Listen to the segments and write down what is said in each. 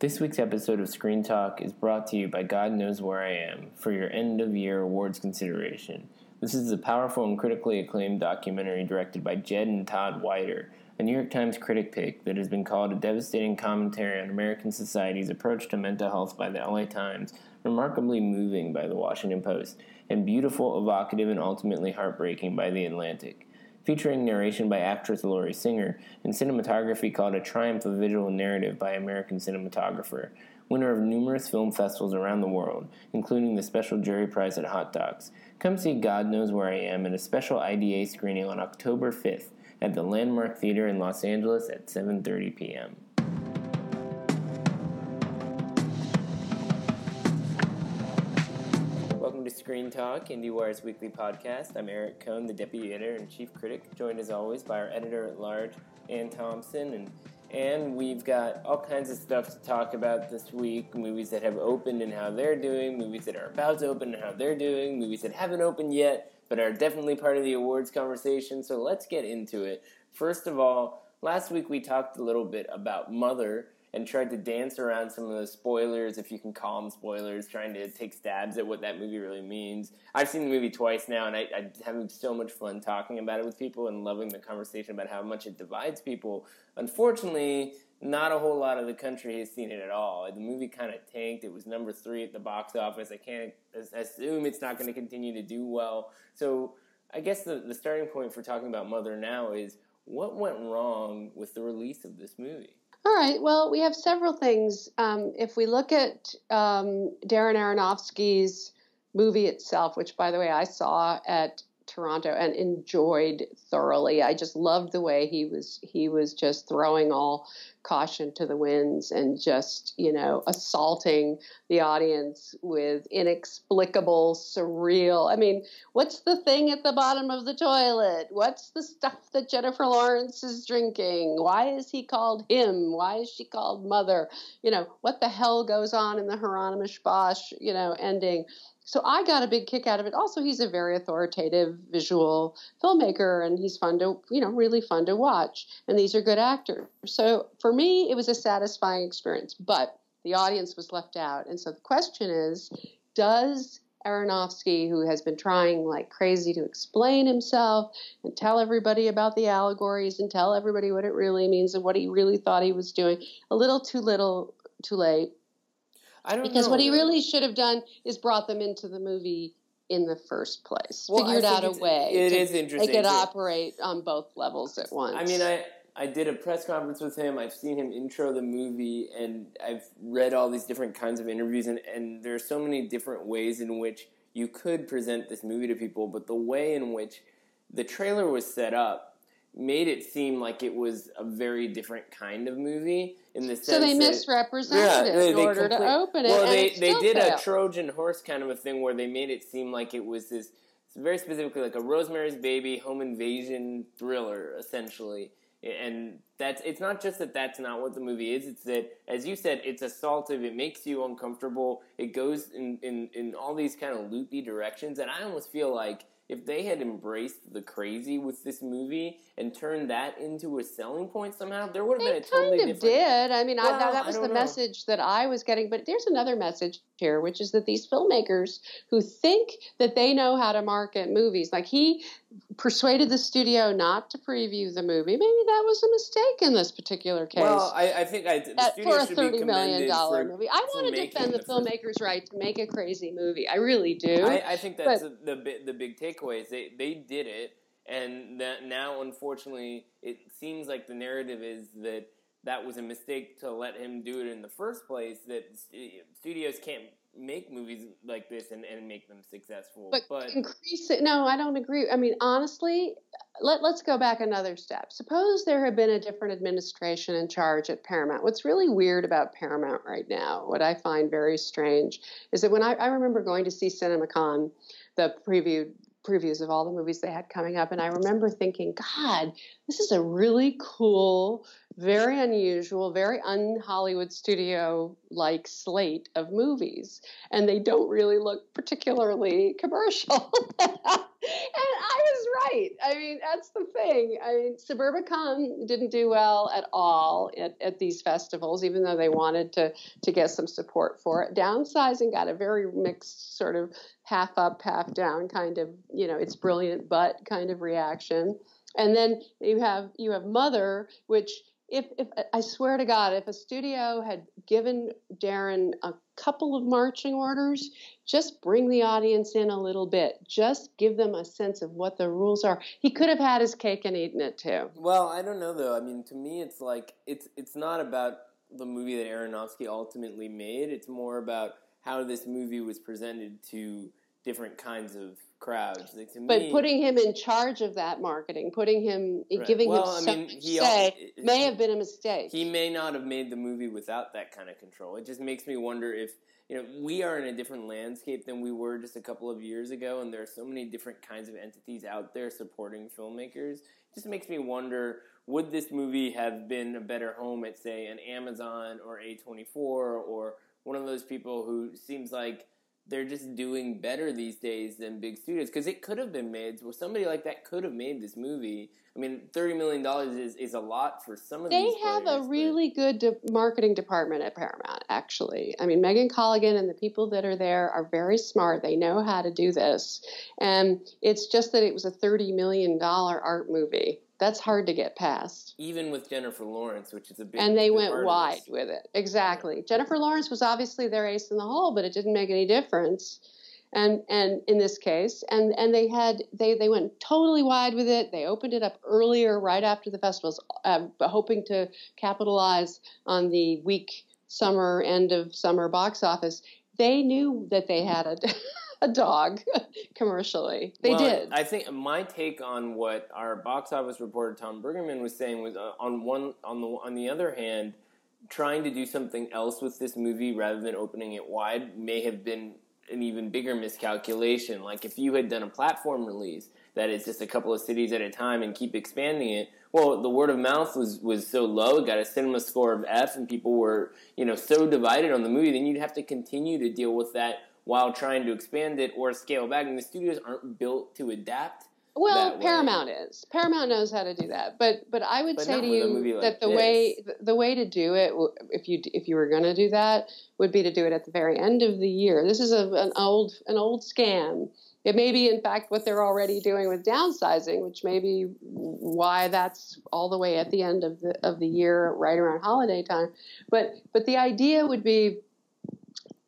This week's episode of Screen Talk is brought to you by God Knows Where I Am for your end of year awards consideration. This is a powerful and critically acclaimed documentary directed by Jed and Todd Wider, a New York Times critic pick that has been called a devastating commentary on American society's approach to mental health by the LA Times, remarkably moving by the Washington Post, and beautiful, evocative, and ultimately heartbreaking by the Atlantic featuring narration by actress Lori Singer and cinematography called A Triumph of Visual Narrative by American Cinematographer, winner of numerous film festivals around the world, including the special jury prize at Hot Docs. Come see God Knows Where I Am at a special IDA screening on October 5th at the Landmark Theater in Los Angeles at 7:30 p.m. Screen Talk, IndieWire's weekly podcast. I'm Eric Kohn, the deputy editor and chief critic, joined as always by our editor at large, Anne Thompson, and and we've got all kinds of stuff to talk about this week. Movies that have opened and how they're doing, movies that are about to open and how they're doing, movies that haven't opened yet but are definitely part of the awards conversation. So let's get into it. First of all, last week we talked a little bit about Mother and tried to dance around some of the spoilers, if you can call them spoilers, trying to take stabs at what that movie really means. I've seen the movie twice now, and I, I'm having so much fun talking about it with people and loving the conversation about how much it divides people. Unfortunately, not a whole lot of the country has seen it at all. The movie kind of tanked. It was number three at the box office. I can't assume it's not going to continue to do well. So I guess the, the starting point for talking about Mother now is what went wrong with the release of this movie? All right. Well, we have several things. Um, if we look at um, Darren Aronofsky's movie itself, which, by the way, I saw at Toronto and enjoyed thoroughly. I just loved the way he was he was just throwing all caution to the winds and just, you know, assaulting the audience with inexplicable, surreal. I mean, what's the thing at the bottom of the toilet? What's the stuff that Jennifer Lawrence is drinking? Why is he called him? Why is she called mother? You know, what the hell goes on in the Hieronymus Bosch, you know, ending? So I got a big kick out of it. Also, he's a very authoritative visual filmmaker, and he's fun to, you know, really fun to watch. And these are good actors. So for me, it was a satisfying experience, but the audience was left out. And so the question is, does Aronofsky, who has been trying like crazy to explain himself and tell everybody about the allegories and tell everybody what it really means and what he really thought he was doing, a little too little, too late I don't know. because know. what he really should have done is brought them into the movie in the first place. Well, Figured out a way. it to is interesting They could operate on both levels at once. I mean, I I did a press conference with him. I've seen him intro the movie, and I've read all these different kinds of interviews, and, and there are so many different ways in which you could present this movie to people. But the way in which the trailer was set up made it seem like it was a very different kind of movie in the sense so they that- misrepresented it in order to open it. Well, they they did a. Trojan horse kind of a thing where they made it seem like it was this very specifically like a Rosemary's Baby home invasion thriller, essentially. And that's it's not just that that's not what the movie is. It's that, as you said, it's assaultive. It makes you uncomfortable. It goes in in, in all these kind of loopy directions, and I almost feel like if they had embraced the crazy with this movie and turned that into a selling point somehow, there would have been a totally kind of different. did. I mean, I, Well, that, that I was the know. message that I was getting. But there's another message here, which is that these filmmakers who think that they know how to market movies, like he persuaded the studio not to preview the movie. Maybe that was a mistake in this particular case. Well, I, I think I, the at, for a thirty million dollar for- movie. I want to defend the first- filmmaker's right to make a crazy movie. I really do. I, I think that's the, the the big takeaway is they they did it, and that now unfortunately it seems like the narrative is that that was a mistake to let him do it in the first place. That studios can't make movies like this and, and make them successful. but, but increase it. No, I don't agree. I mean, honestly, let, let's go back another step. Suppose there had been a different administration in charge at Paramount. What's really weird about Paramount right now, what I find very strange, is that when I, I remember going to see CinemaCon, the preview previews of all the movies they had coming up, and I remember thinking, God, this is a really cool, very unusual, very un Hollywood studio like slate of movies. And they don't really look particularly commercial. and I mean, that's the thing. I mean, Suburbicon didn't do well at all at, at these festivals, even though they wanted to, to get some support for it. Downsizing got a very mixed sort of half up, half down kind of, you know, it's brilliant but kind of reaction. And then you have you have Mother, which if, if I swear to God, if a studio had given Darren a couple of marching orders, just bring the audience in a little bit, just give them a sense of what the rules are. He could have had his cake and eaten it too. Well, I don't know though. I mean, to me, it's like it's it's not about the movie that Aronofsky ultimately made. It's more about how this movie was presented to different kinds of crowds. Like, but me, putting him in charge of that marketing, putting him, right. giving well, him I mean, he say, may have been a mistake. He may not have made the movie without that kind of control. It just makes me wonder if you know we are in a different landscape than we were just a couple of years ago, and there are so many different kinds of entities out there supporting filmmakers. It just makes me wonder. Would this movie have been a better home at, say, an Amazon or A24 or one of those people who seems like they're just doing better these days than big studios because it could have been made. Well, somebody like that could have made this movie. I mean, thirty million dollars is, is a lot for some of they these. They have players, a really good de- marketing department at Paramount. Actually, I mean, Megan Colligan and the people that are there are very smart. They know how to do this, and it's just that it was a thirty million dollar art movie that's hard to get past. Even with Jennifer Lawrence, which is a big and they went wide with it. Exactly. Yeah. Jennifer Lawrence was obviously their ace in the hole, but it didn't make any difference. And and in this case, and and they had they they went totally wide with it. They opened it up earlier, right after the festivals, uh, hoping to capitalize on the weak summer end of summer box office. They knew that they had a a dog commercially. They well, did. I think my take on what our box office reporter Tom Brueggemann was saying was uh, on one on the on the other hand, trying to do something else with this movie rather than opening it wide may have been an even bigger miscalculation. Like if you had done a platform release that is just a couple of cities at a time and keep expanding it. Well, the word of mouth was was so low, it got a CinemaScore of F, and people were you know so divided on the movie. Then you'd have to continue to deal with that while trying to expand it or scale back. And the studios aren't built to adapt. Well, Paramount is. Paramount knows how to do that. But but I would but say to you like that the this. way the way to do it, if you if you were going to do that, would be to do it at the very end of the year. This is a, an old an old scam. It may be, in fact, what they're already doing with downsizing, which may be why that's all the way at the end of the of the year, right around holiday time. But but the idea would be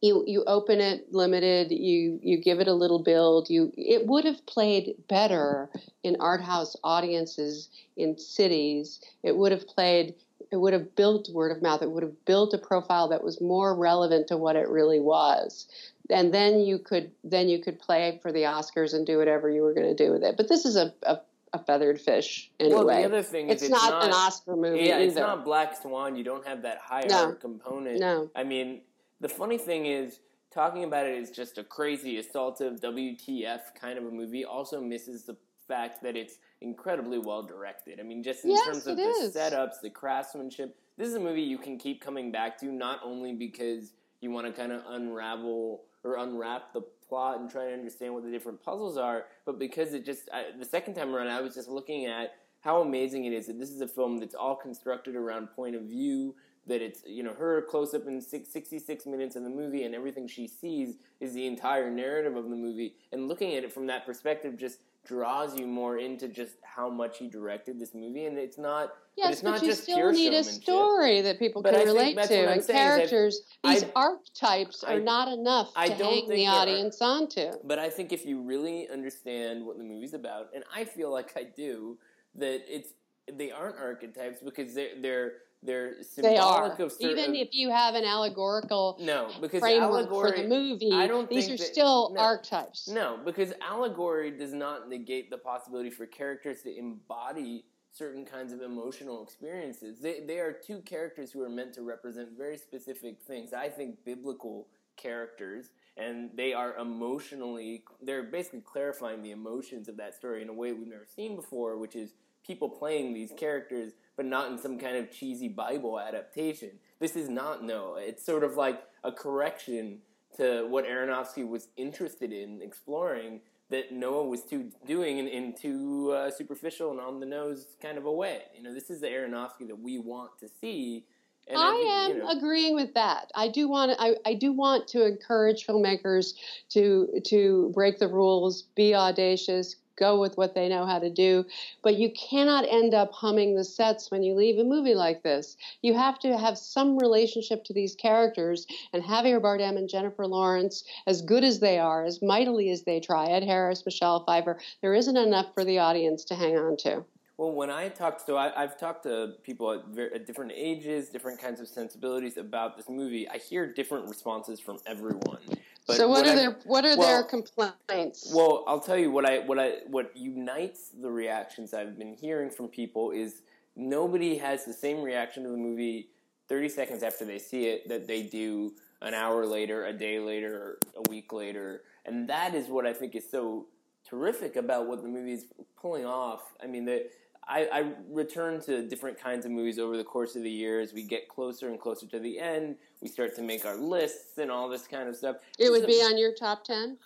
you you open it limited you you give it a little build you it would have played better in art house audiences in cities it would have played it would have built word of mouth it would have built a profile that was more relevant to what it really was and then you could then you could play for the oscars and do whatever you were going to do with it but this is a, a a feathered fish anyway. Well, the other thing it's, is it's not, not, an Oscar movie. Yeah, either. it's not Black Swan. You don't have that higher no. component. No. I mean, the funny thing is, talking about it is just a crazy, assaultive WTF kind of a movie. Also misses the fact that it's incredibly well directed. I mean, just in yes, terms of the is. setups, the craftsmanship. This is a movie you can keep coming back to, not only because you want to kind of unravel or unwrap the plot and try to understand what the different puzzles are, but because it just I, the second time around, I was just looking at how amazing it is that this is a film that's all constructed around point of view that it's you know her close up in six, 66 minutes of the movie and everything she sees is the entire narrative of the movie. And looking at it from that perspective just draws you more into just how much he directed this movie. And it's not yes it's not but you just still need a story that people can relate to and characters these I, archetypes are not enough I to hang the audience are, onto. But i think if you really understand what the movie's about and i feel like i do that it's they aren't archetypes because they're they're they're symbolic they are. of certain, even if you have an allegorical no because framework allegory, for the movie. I don't think these are that, still no, archetypes. No, because allegory does not negate the possibility for characters to embody certain kinds of emotional experiences. They they are two characters who are meant to represent very specific things. I think biblical characters and they are emotionally they're basically clarifying the emotions of that story in a way we've never seen before, which is people playing these characters, but not in some kind of cheesy Bible adaptation. This is not Noah. It's sort of like a correction to what Aronofsky was interested in exploring that Noah was too doing in, in too uh, superficial and on the nose kind of a way. You know, this is the Aronofsky that we want to see. And I, I am you know, agreeing with that. I do want I, I do want to encourage filmmakers to to break the rules, be audacious, go with what they know how to do. But you cannot end up humming the sets when you leave a movie like this. You have to have some relationship to these characters. And Javier Bardem and Jennifer Lawrence, as good as they are, as mightily as they try, Ed Harris, Michelle Pfeiffer, there isn't enough for the audience to hang on to. Well, when I talked, so I, have talked to people at, very, at, different ages, different kinds of sensibilities about this movie. I hear different responses from everyone. But so what, what are I, their what are well, their complaints? Well, I'll tell you what I what I what unites the reactions I've been hearing from people is nobody has the same reaction to the movie 30 seconds after they see it that they do an hour later, a day later, a week later. And that is what I think is so terrific about what the movie is pulling off. I mean, the I, I return to different kinds of movies over the course of the year as we get closer and closer to the end. We start to make our lists and all this kind of stuff. It would so, be on your top ten.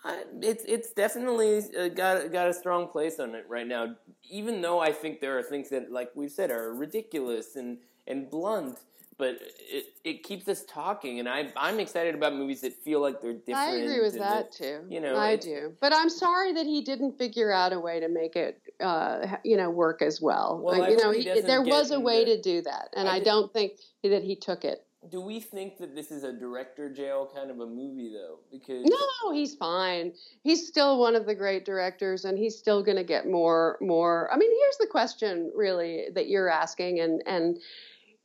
It's it's definitely uh, got got a strong place on it right now. Even though I think there are things that, like we've said, are ridiculous and and blunt but it, it keeps us talking, and I I'm excited about movies that feel like they're different. I agree with that, that, too. You know, I do, but I'm sorry that he didn't figure out a way to make it, uh, you know, work as well. well like, you know, he, there was a way the, to do that, and I, I don't think that he took it. Do we think that this is a director jail kind of a movie though? Because no, he's fine. He's still one of the great directors, and he's still going to get more, more. I mean, here's the question, really, that you're asking, and and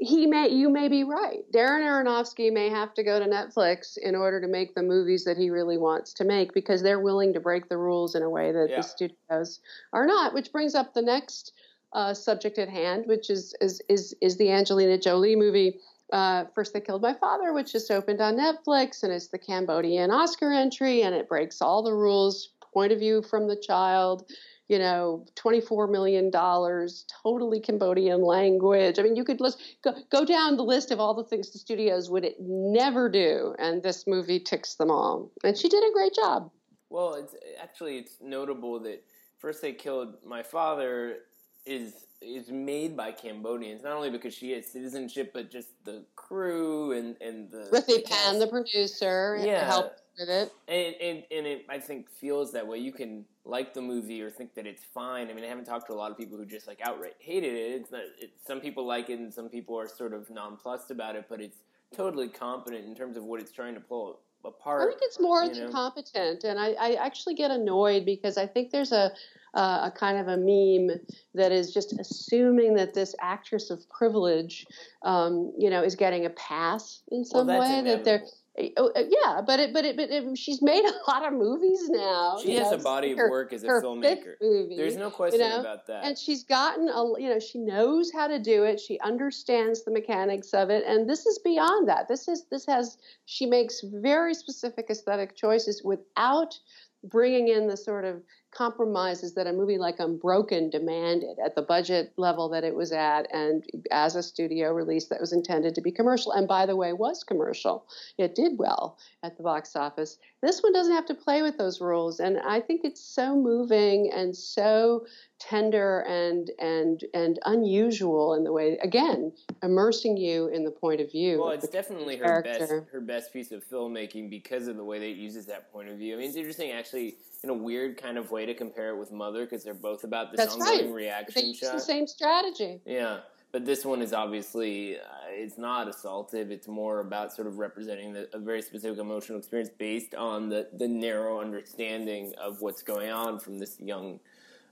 he may you may be right. Darren Aronofsky may have to go to Netflix in order to make the movies that he really wants to make because they're willing to break the rules in a way that yeah. the studios are not. Which brings up the next uh, subject at hand, which is is is, is the Angelina Jolie movie. Uh, First They Killed My Father, which just opened on Netflix, and it's the Cambodian Oscar entry, and it breaks all the rules, point of view from the child, you know, $24 million, totally Cambodian language. I mean, you could list, go, go down the list of all the things the studios would never do, and this movie ticks them all. And she did a great job. Well, it's actually it's notable that first they killed my father is is made by Cambodians, not only because she has citizenship, but just the crew and and the Rithy Panh, the producer, yeah, helped with it. And, and, and it, I think feels that way. You can like the movie or think that it's fine. I mean, I haven't talked to a lot of people who just like outright hated it. It's not, some people like it and some people are sort of nonplussed about it, but it's totally competent in terms of what it's trying to pull apart. I think it's more than know? competent, and I, I actually get annoyed because I think there's a uh, a kind of a meme that is just assuming that this actress of privilege, um, you know, is getting a pass in some well, way. That they're Eh, oh, eh, yeah, but it, but it, but it, she's made a lot of movies now. She has know, a body of work as a filmmaker. Movie, There's no question you know? about that. And she's gotten a, you know, she knows how to do it. She understands the mechanics of it, and this is beyond that. This is this has she makes very specific aesthetic choices without bringing in the sort of compromises that a movie like Unbroken demanded at the budget level that it was at and as a studio release that was intended to be commercial and by the way was commercial it did well at the box office this one doesn't have to play with those rules and i think it's so moving and so tender and and and unusual in the way again immersing you in the point of view. Well, it's definitely her best her best piece of filmmaking because of the way that it uses that point of view. I mean, it's interesting actually in a weird kind of way to compare it with Mother because they're both about this That's ongoing right. reaction they shot. the same strategy. Yeah. But this one is obviously uh, it's not assaultive. It's more about sort of representing the, a very specific emotional experience based on the, the narrow understanding of what's going on from this young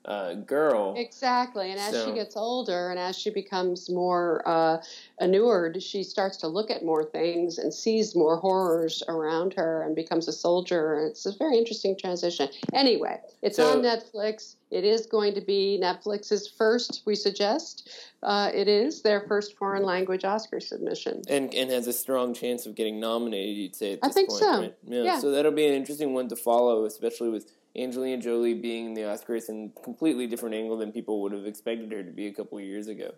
uh, girl. Exactly. And as so. she gets older and as she becomes more uh, inured, she starts to look at more things and sees more horrors around her and becomes a soldier. It's a very interesting transition. Anyway, it's so, on Netflix. It is going to be Netflix's first, we suggest. Uh, it is their first foreign language Oscar submission. And, and has a strong chance of getting nominated, you'd say, I think point, so. Right? Yeah, yeah. So that'll be an interesting one to follow, especially with Angelina Jolie being in the Oscars in a completely different angle than people would have expected her to be a couple years ago.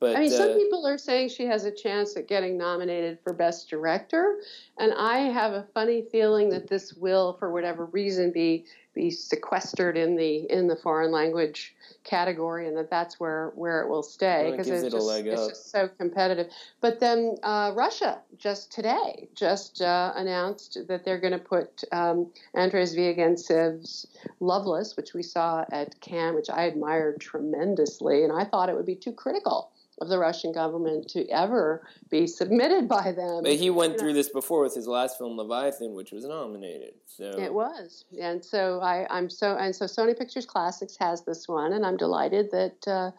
But I mean, uh, some people are saying she has a chance at getting nominated for Best Director, and I have a funny feeling that this will, for whatever reason, be be sequestered in the in the foreign language category, and that that's where where it will stay Well, it because it's, it just, it's just so competitive. But then uh, Russia just today just uh, announced that they're going to put um, Andres Zvyagintsev's Loveless, which we saw at Cannes, which I admired tremendously, and I thought it would be too critical of the Russian government to ever be submitted by them. but he went you know. through this before with his last film Leviathan, which was nominated. So It was, and so I, I'm so and so Sony Pictures Classics has this one, and I'm delighted that uh,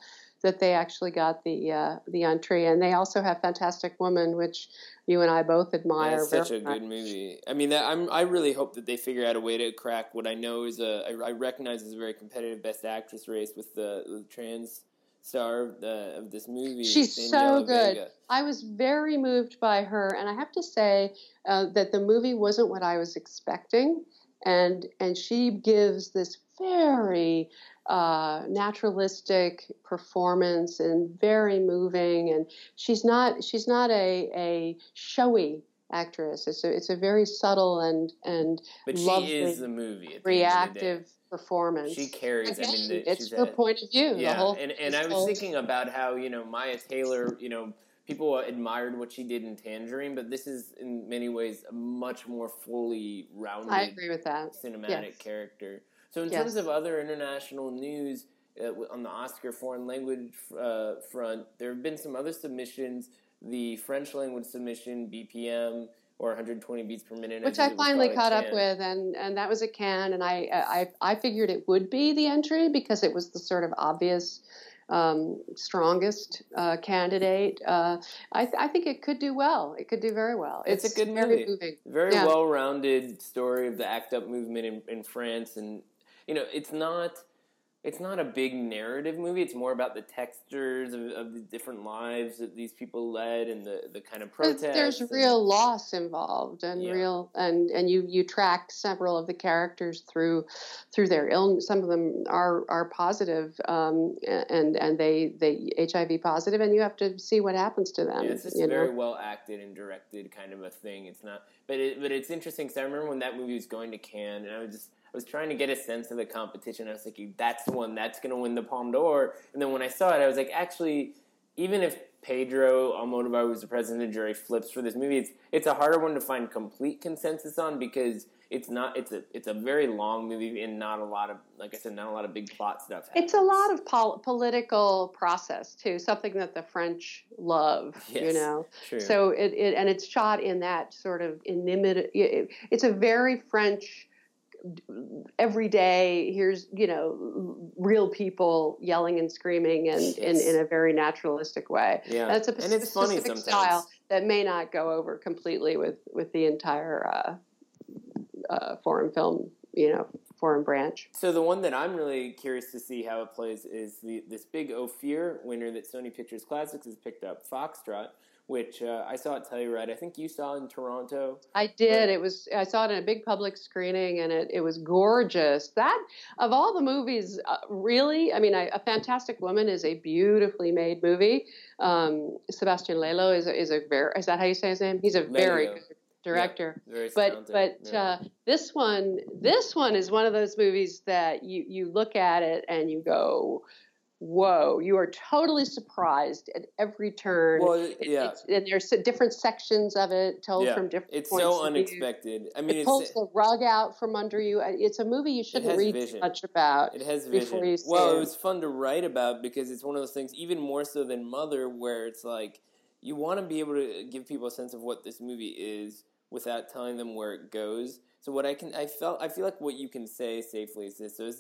that they actually got the uh, the entry, and they also have Fantastic Woman, which you and I both admire. That's such a much. good movie. I mean, that, I'm I really hope that they figure out a way to crack what I know is a I, I recognize is a very competitive Best Actress race with the, the trans star of, the, of this movie. She's Daniela so good. Vega. I was very moved by her, and I have to say uh, that the movie wasn't what I was expecting, and and she gives this very uh, naturalistic performance and very moving, and she's not she's not a a showy actress. It's a it's a very subtle and and But she lovely, is the movie. At the end of the day. reactive performance. She carries. I mean, the, it's her a- point of view. the Yeah, whole, and and I was whole- thinking about how you know Mya Taylor, you know, people admired what she did in Tangerine, but this is in many ways a much more fully rounded I agree with that. cinematic Yes. character. So in Yes. terms of other international news uh, on the Oscar foreign language uh, front, there have been some other submissions. The French language submission, BPM or 120 beats per minute, which I finally caught up with, and and that was a can, and I I I figured it would be the entry because it was the sort of obvious. Um, strongest uh, candidate. Uh, I, th- I think it could do well. It could do very well. It's a good very movie. moving. very Yeah. well-rounded story of the ACT UP movement in, in France, and you know, it's not it's not a big narrative movie. It's more about the textures of, of the different lives that these people led and the, the kind of But protests. There's and- real loss involved, and Yeah. real and and you you track several of the characters through through their illness. Some of them are are positive, um, and and they they HIV positive, and you have to see what happens to them. Yeah, it's just a know? very well acted and directed kind of a thing. It's not, but it, but it's interesting because I remember when that movie was going to Cannes, and I was just was trying to get a sense of the competition. I was thinking that's the one that's going to win the Palme d'Or, and then when I saw it, I was like, actually, even if Pedro Almodovar, who's the president of the jury, flips for this movie, it's it's a harder one to find complete consensus on because it's not it's a it's a very long movie and not a lot of like I said, not a lot of big plot stuff. It's a lot of pol- political process too, something that the French love, you know. True. So it, it and it's shot in that sort of inimitable. It's a very French. Every day, here's you know real people yelling and screaming, and in, in a very naturalistic way. yeah, That's a and it's funny specific sometimes. style that may not go over completely with with the entire uh, uh, foreign film, you know, foreign branch. So the one that I'm really curious to see how it plays is the this big Ophir winner that Sony Pictures Classics has picked up, Foxtrot, which uh, I saw at Telluride. I think you saw in Toronto. I did. Right. It was. I saw it in a big public screening, and it, it was gorgeous. That of all the movies, uh, really, I mean, I, a Fantastic Woman is a beautifully made movie. Um, Sebastian Lelo is a, is a very. Is that how you say his name? He's a very Lelio. good director. Very But but yeah. uh, this one this one is one of those movies that you you look at it and you go, whoa! You are totally surprised at every turn. well, It- yeah, and there's different sections of it told Yeah, from different it's points so of view. unexpected. I mean, It it's, pulls the rug out from under you. It's a movie you shouldn't read vision. much about. It has vision. well, it. was fun to write about because it's one of those things, even more so than Mother, where it's like you want to be able to give people a sense of what this movie is without telling them where it goes. So what I can, I felt, I feel like what you can say safely is this: so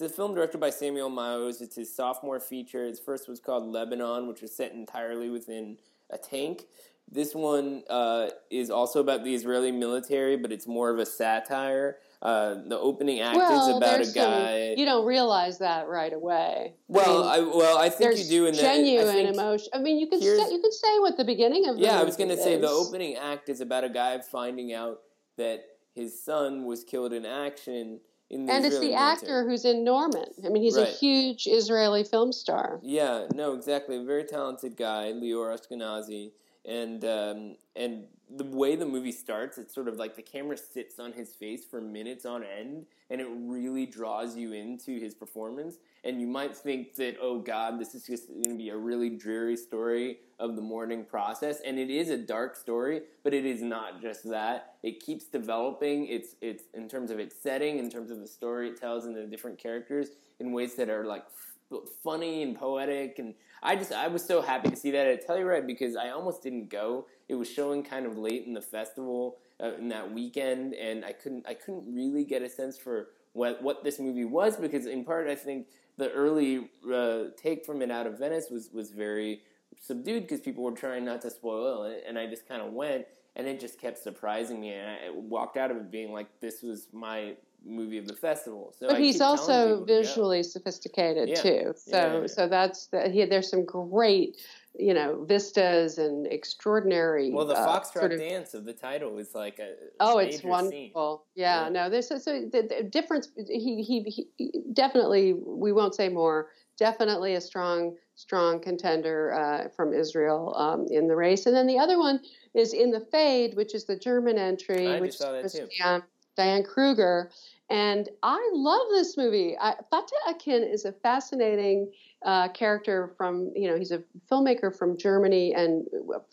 it's, a film directed by Samuel Maoz. It's his sophomore feature. His first was called Lebanon, which was set entirely within a tank. This one uh, is also about the Israeli military, but it's more of a satire. Uh, the opening act well, is about a there's some- guy. you don't realize that right away. Well, I mean, I well, I think you do in that. genuine I think, emotion. I mean, you can say, you can say what the beginning of the Yeah, I was going to say the opening act is about a guy finding out that his son was killed in action, in the and it's the military. actor who's in Norman. I mean, he's a huge Israeli film star. Yeah, no, exactly. A very talented guy, Lior Ashkenazi, and um, and the way the movie starts, it's sort of like the camera sits on his face for minutes on end, and it really draws you into his performance. And you might think that, oh God, this is just going to be a really dreary story of the mourning process, and it is a dark story, but it is not just that. It keeps developing. It's it's in terms of its setting, in terms of the story it tells, and the different characters in ways that are like f- funny and poetic and I just I was so happy to see that at Telluride because I almost didn't go. It was showing kind of late in the festival uh, in that weekend, and I couldn't I couldn't really get a sense for what what this movie was because in part I think the early uh, take from it out of Venice was was very subdued because people were trying not to spoil it, and I just kind of went and it just kept surprising me, and I walked out of it being like this was my movie of the festival. So But I he's also people to visually sophisticated Yeah. too. So Yeah, yeah, yeah. so that's the, he, there's some great, you know, vistas and extraordinary. Well, the uh, foxtrot sort of- dance of the title is like a Oh, it's wonderful. Yeah, Yeah. no, there's so the, the difference. He, he he definitely. We won't say more. Definitely a strong strong contender uh, from Israel um, in the race, and then the other one is in the fade, which is the German entry, I just which saw that was too. um, Diane Kruger. And I love this movie. I, Fatih Akin is a fascinating uh, character from, you know, he's a filmmaker from Germany and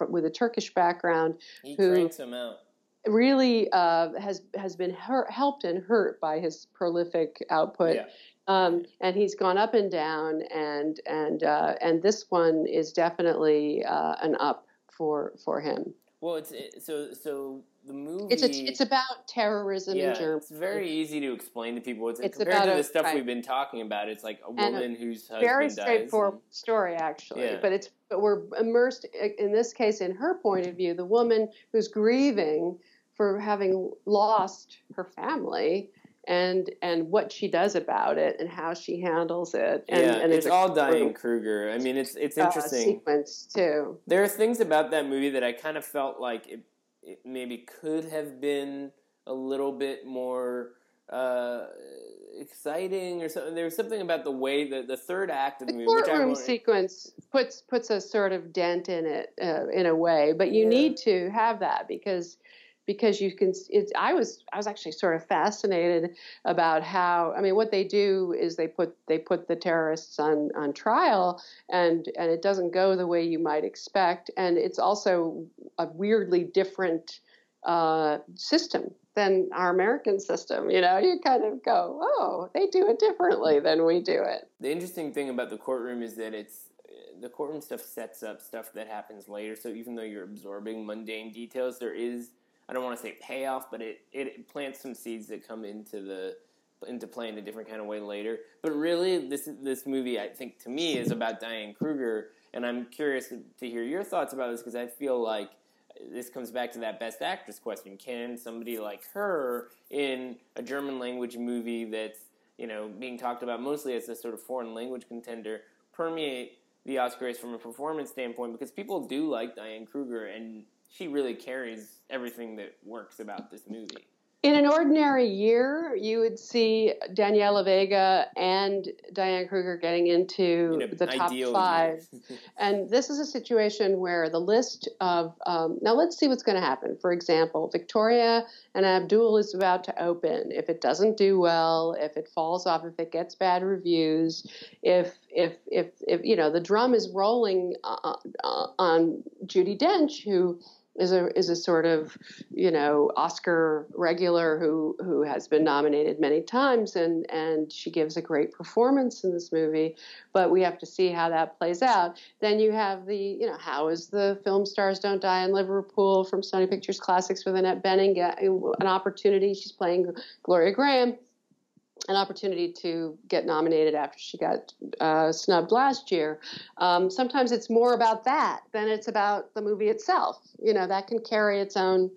with a Turkish background He Who- them out. really uh, has has been hurt, helped and hurt by his prolific output. Yeah. Um, and he's gone up and down, and and uh, and this one is definitely uh, an up for for him. Well, it's it, so so the movie. It's a, it's about terrorism yeah, in Germany. it's very easy to explain to people. It's, It's compared to the stuff right. we've been talking about. It's like a And a woman whose husband very straightforward and- story actually Yeah. but it's but we're immersed in this case in her point of view the woman who's grieving for having lost her family and and what she does about it and how she handles it and, yeah, and it's a all Diane Kruger. I mean, it's it's uh, interesting. sequence too there are things about that movie that I kind of felt like it, it maybe could have been a little bit more uh, exciting or something. There was something about the way that the third act of the, the movie, courtroom sequence puts puts a sort of dent in it uh, in a way but you Yeah. need to have that because because you can it's i was i was actually sort of fascinated about how i mean what they do is they put they put the terrorists on on trial and and it doesn't go the way you might expect. And it's also a weirdly different uh, system than our american system you know? You kind of go oh they do it differently than we do it. The interesting thing about the courtroom is that it's the courtroom stuff sets up stuff that happens later. So even though you're absorbing mundane details, there is I don't want to say payoff, but it, it plants some seeds that come into the into play in a different kind of way later. But really, this this movie I think to me is about Diane Kruger, and I'm curious to, hear your thoughts about this because I feel like this comes back to that best actress question. Can somebody like her in a German language movie that's you know being talked about mostly as a sort of foreign language contender permeate the Oscars from a performance standpoint? Because people do like Diane Kruger, and she really carries everything that works about this movie. In an ordinary year, you would see Daniela Vega and Diane Kruger getting into In the top five. And this is a situation where the list of um, now let's see what's going to happen. For example, Victoria and Abdul is about to open. If it doesn't do well, if it falls off, if it gets bad reviews, if if if if you know the drum is rolling uh, uh, on Judi Dench, who is a is a sort of you know Oscar regular who who has been nominated many times and and she gives a great performance in this movie but we have to see how that plays out. Then you have the you know how is the film stars don't die in Liverpool from Sony Pictures Classics with Annette Bening get an opportunity. She's playing Gloria Grahame an opportunity to get nominated after she got uh, snubbed last year. Um, sometimes it's more about that than it's about the movie itself. You know, that can carry its own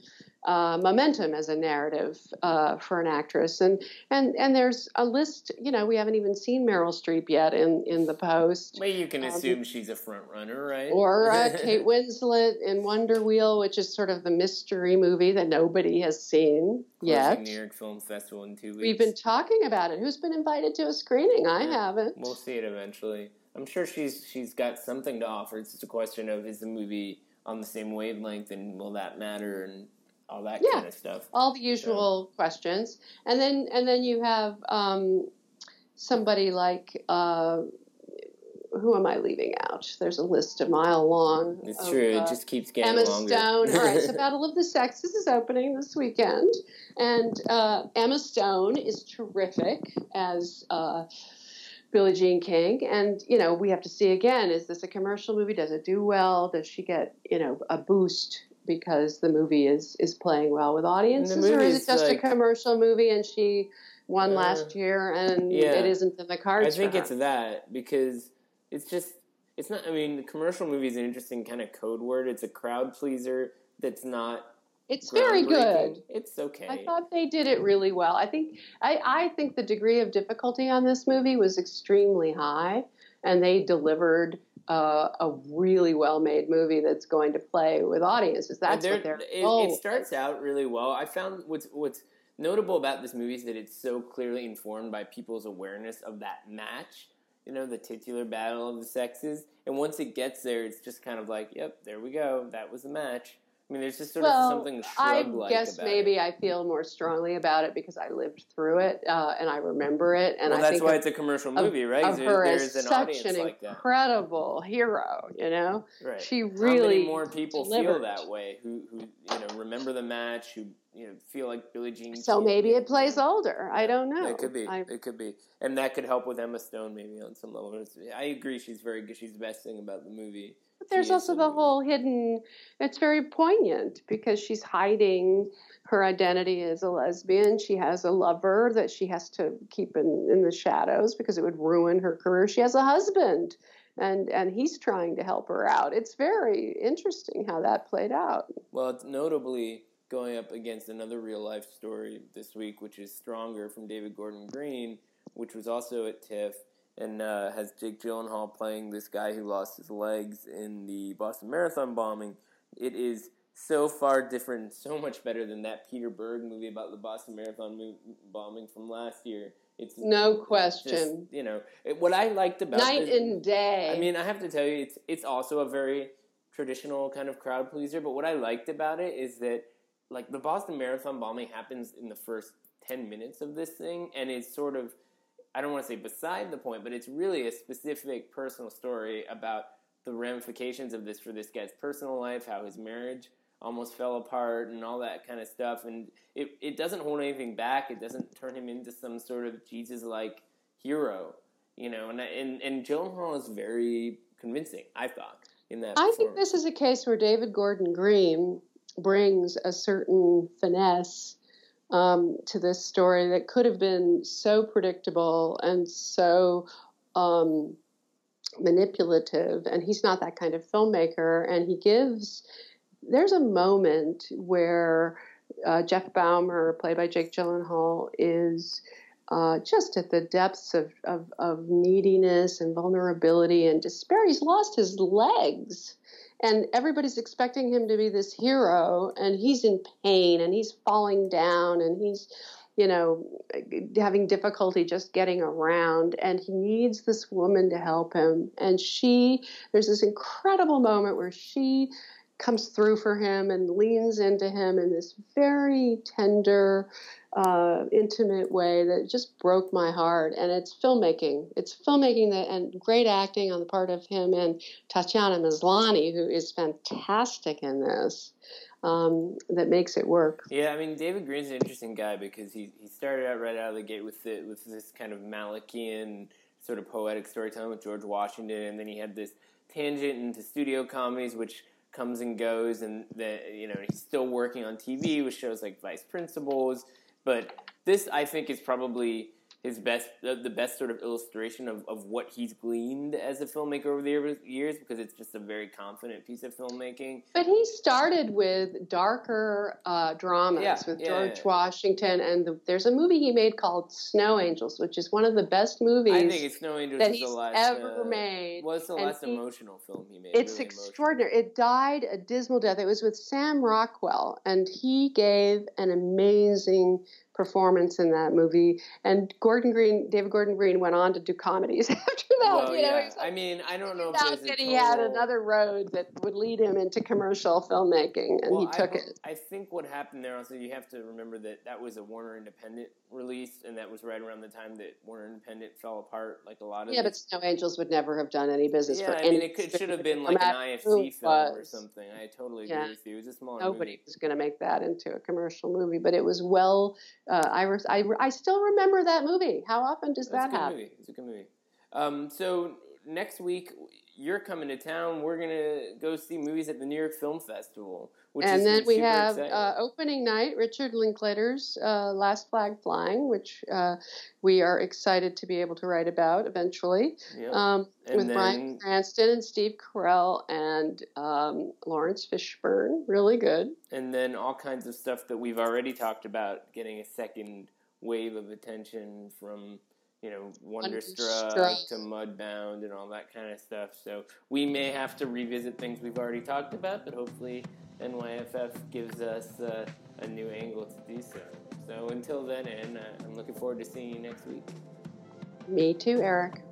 uh, momentum as a narrative uh, for an actress. And and and there's a list. You know, we haven't even seen Meryl Streep yet in in the post. Well, you can um, assume she's a front runner, right? Or uh, Kate Winslet in Wonder Wheel, which is sort of the mystery movie that nobody has seen yet. New York Film Festival in two weeks. We've been talking about it. Who's been invited to a screening? I yeah. haven't. We'll see it eventually. I'm sure she's she's got something to offer. It's just a question of is the movie on the same wavelength and will that matter and all that yeah, kind of stuff. All the usual so. questions, and then and then you have um, somebody like. Uh, who am I leaving out? There's a list a mile long. It's of, true. It uh, just keeps getting Emma longer. Stone. All right, so Battle of the Sexes is opening this weekend, and uh, Emma Stone is terrific as uh, Billie Jean King. And, you know, we have to see again is this a commercial movie? Does it do well? Does she get, you know, a boost because the movie is, is playing well with audiences? Or is it just like, a commercial movie and she won uh, last year and yeah, it isn't in the cards? I think it's that because it's just. It's not. I mean, the commercial movie is an interesting kind of code word. It's a crowd pleaser that's not it's very good. It's okay. I thought they did it really well. I think I, I think the degree of difficulty on this movie was extremely high, and they delivered uh, a really well made movie that's going to play with audiences. That's what they're. It, it starts out really well. I found what's what's notable about this movie is that it's so clearly informed by people's awareness of that match. You know, the titular battle of the sexes, and once it gets there, it's just kind of like, "Yep, there we go. That was the match." I mean, there's just sort well, of something shrub-like I guess maybe it. I feel more strongly about it because I lived through it uh, and I remember it. And well, that's why of, it's a commercial movie, right? Of her there's as an such an like incredible hero. You know, right. she really. How many more people delivered. feel that way? Who, who, you know, remember the match? Who, you know, feel like Billie Jean? So maybe it plays older. I don't know. It could be. I, it could be, and that could help with Emma Stone maybe on some level. I agree. She's very good. She's the best thing about the movie. There's also the whole hidden. It's very poignant because she's hiding her identity as a lesbian. She has a lover that she has to keep in, in the shadows because it would ruin her career. She has a husband, and and he's trying to help her out. It's very interesting how that played out. Well, it's notably going up against another real life story this week, which is Stronger from David Gordon Green, which was also at TIFF and uh, has Jake Gyllenhaal playing this guy who lost his legs in the Boston Marathon bombing. It is so far different, so much better than that Peter Berg movie about the Boston Marathon bombing from last year. It's no question. Just, you know it, what I liked about night this, and day. I mean, I have to tell you, it's it's also a very traditional kind of crowd pleaser. But what I liked about it is that like the Boston Marathon bombing happens in the first ten minutes of this thing, and it's sort of I don't want to say beside the point, but it's really a specific personal story about the ramifications of this for this guy's personal life, how his marriage almost fell apart, and all that kind of stuff. And it, it doesn't hold anything back. It doesn't turn him into some sort of Jesus like hero, you know. And and and Gyllenhaal is very convincing. I thought in that. I think this is a case where David Gordon Green brings a certain finesse um, to this story that could have been so predictable and so um, manipulative. And he's not that kind of filmmaker. And he gives, there's a moment where uh, Jeff Bauman, played by Jake Gyllenhaal, is. Uh, just at the depths of, of, of neediness and vulnerability and despair. He's lost his legs and everybody's expecting him to be this hero and he's in pain and he's falling down and he's you know having difficulty just getting around and he needs this woman to help him. And she there's this incredible moment where she comes through for him and leans into him in this very tender uh, intimate way that just broke my heart. And it's filmmaking. It's filmmaking that, and great acting on the part of him and Tatiana Maslany, who is fantastic in this. Um, that makes it work. Yeah, I mean, David Green's an interesting guy because he he started out right out of the gate with the, with this kind of Malickian sort of poetic storytelling with George Washington, and then he had this tangent into studio comedies, which comes and goes, and the you know he's still working on TV with shows like Vice Principals. But this, I think, is probably his best the, the best sort of illustration of, of what he's gleaned as a filmmaker over the years because it's just a very confident piece of filmmaking. But he started with darker uh, dramas Yeah, with yeah, George yeah. Washington, and the, there's a movie he made called Snow Angels, which is one of the best movies I think it's Snow Angels that is he's the last ever uh, made. Was the and last he- emotional film he made? It's really emotional. extraordinary. It died a dismal death. It was with Sam Rockwell, and he gave an amazing performance in that movie. And Gordon Green, David Gordon Green, went on to do comedies after that. Well, you know, yeah. like, I mean, I don't know if that he had another road that would lead him into commercial filmmaking, and Well, he took I, it. I think what happened there also, you have to remember that that was a Warner Independent release, and that was right around the time that Warner Independent fell apart, like a lot of. Yeah, but Snow Angels would never have done any business yeah, for I mean, it could, should have been like an IFC film or something. I totally Yeah. agree with you. It was a smaller Nobody movie. was going to make that into a commercial movie, but it was well. Uh, I, I still remember that movie. How often does a that happen? movie. It's a good movie. Um, so next week you're coming to town. We're gonna go see movies at the New York Film Festival, which and then we have uh, opening night, Richard Linklater's uh, Last Flag Flying, which uh, we are excited to be able to write about eventually, Yeah. um, with Bryan Cranston and Steve Carell and um, Laurence Fishburne. Really good. and then all kinds of stuff that we've already talked about, getting a second wave of attention from you know Wonderstruck Wonderstruck. to Mudbound and all that kind of stuff. So we may have to revisit things we've already talked about, but hopefully NYFF gives us uh, a new angle to do so. So until then, and uh, I'm looking forward to seeing you next week. Me too, Eric.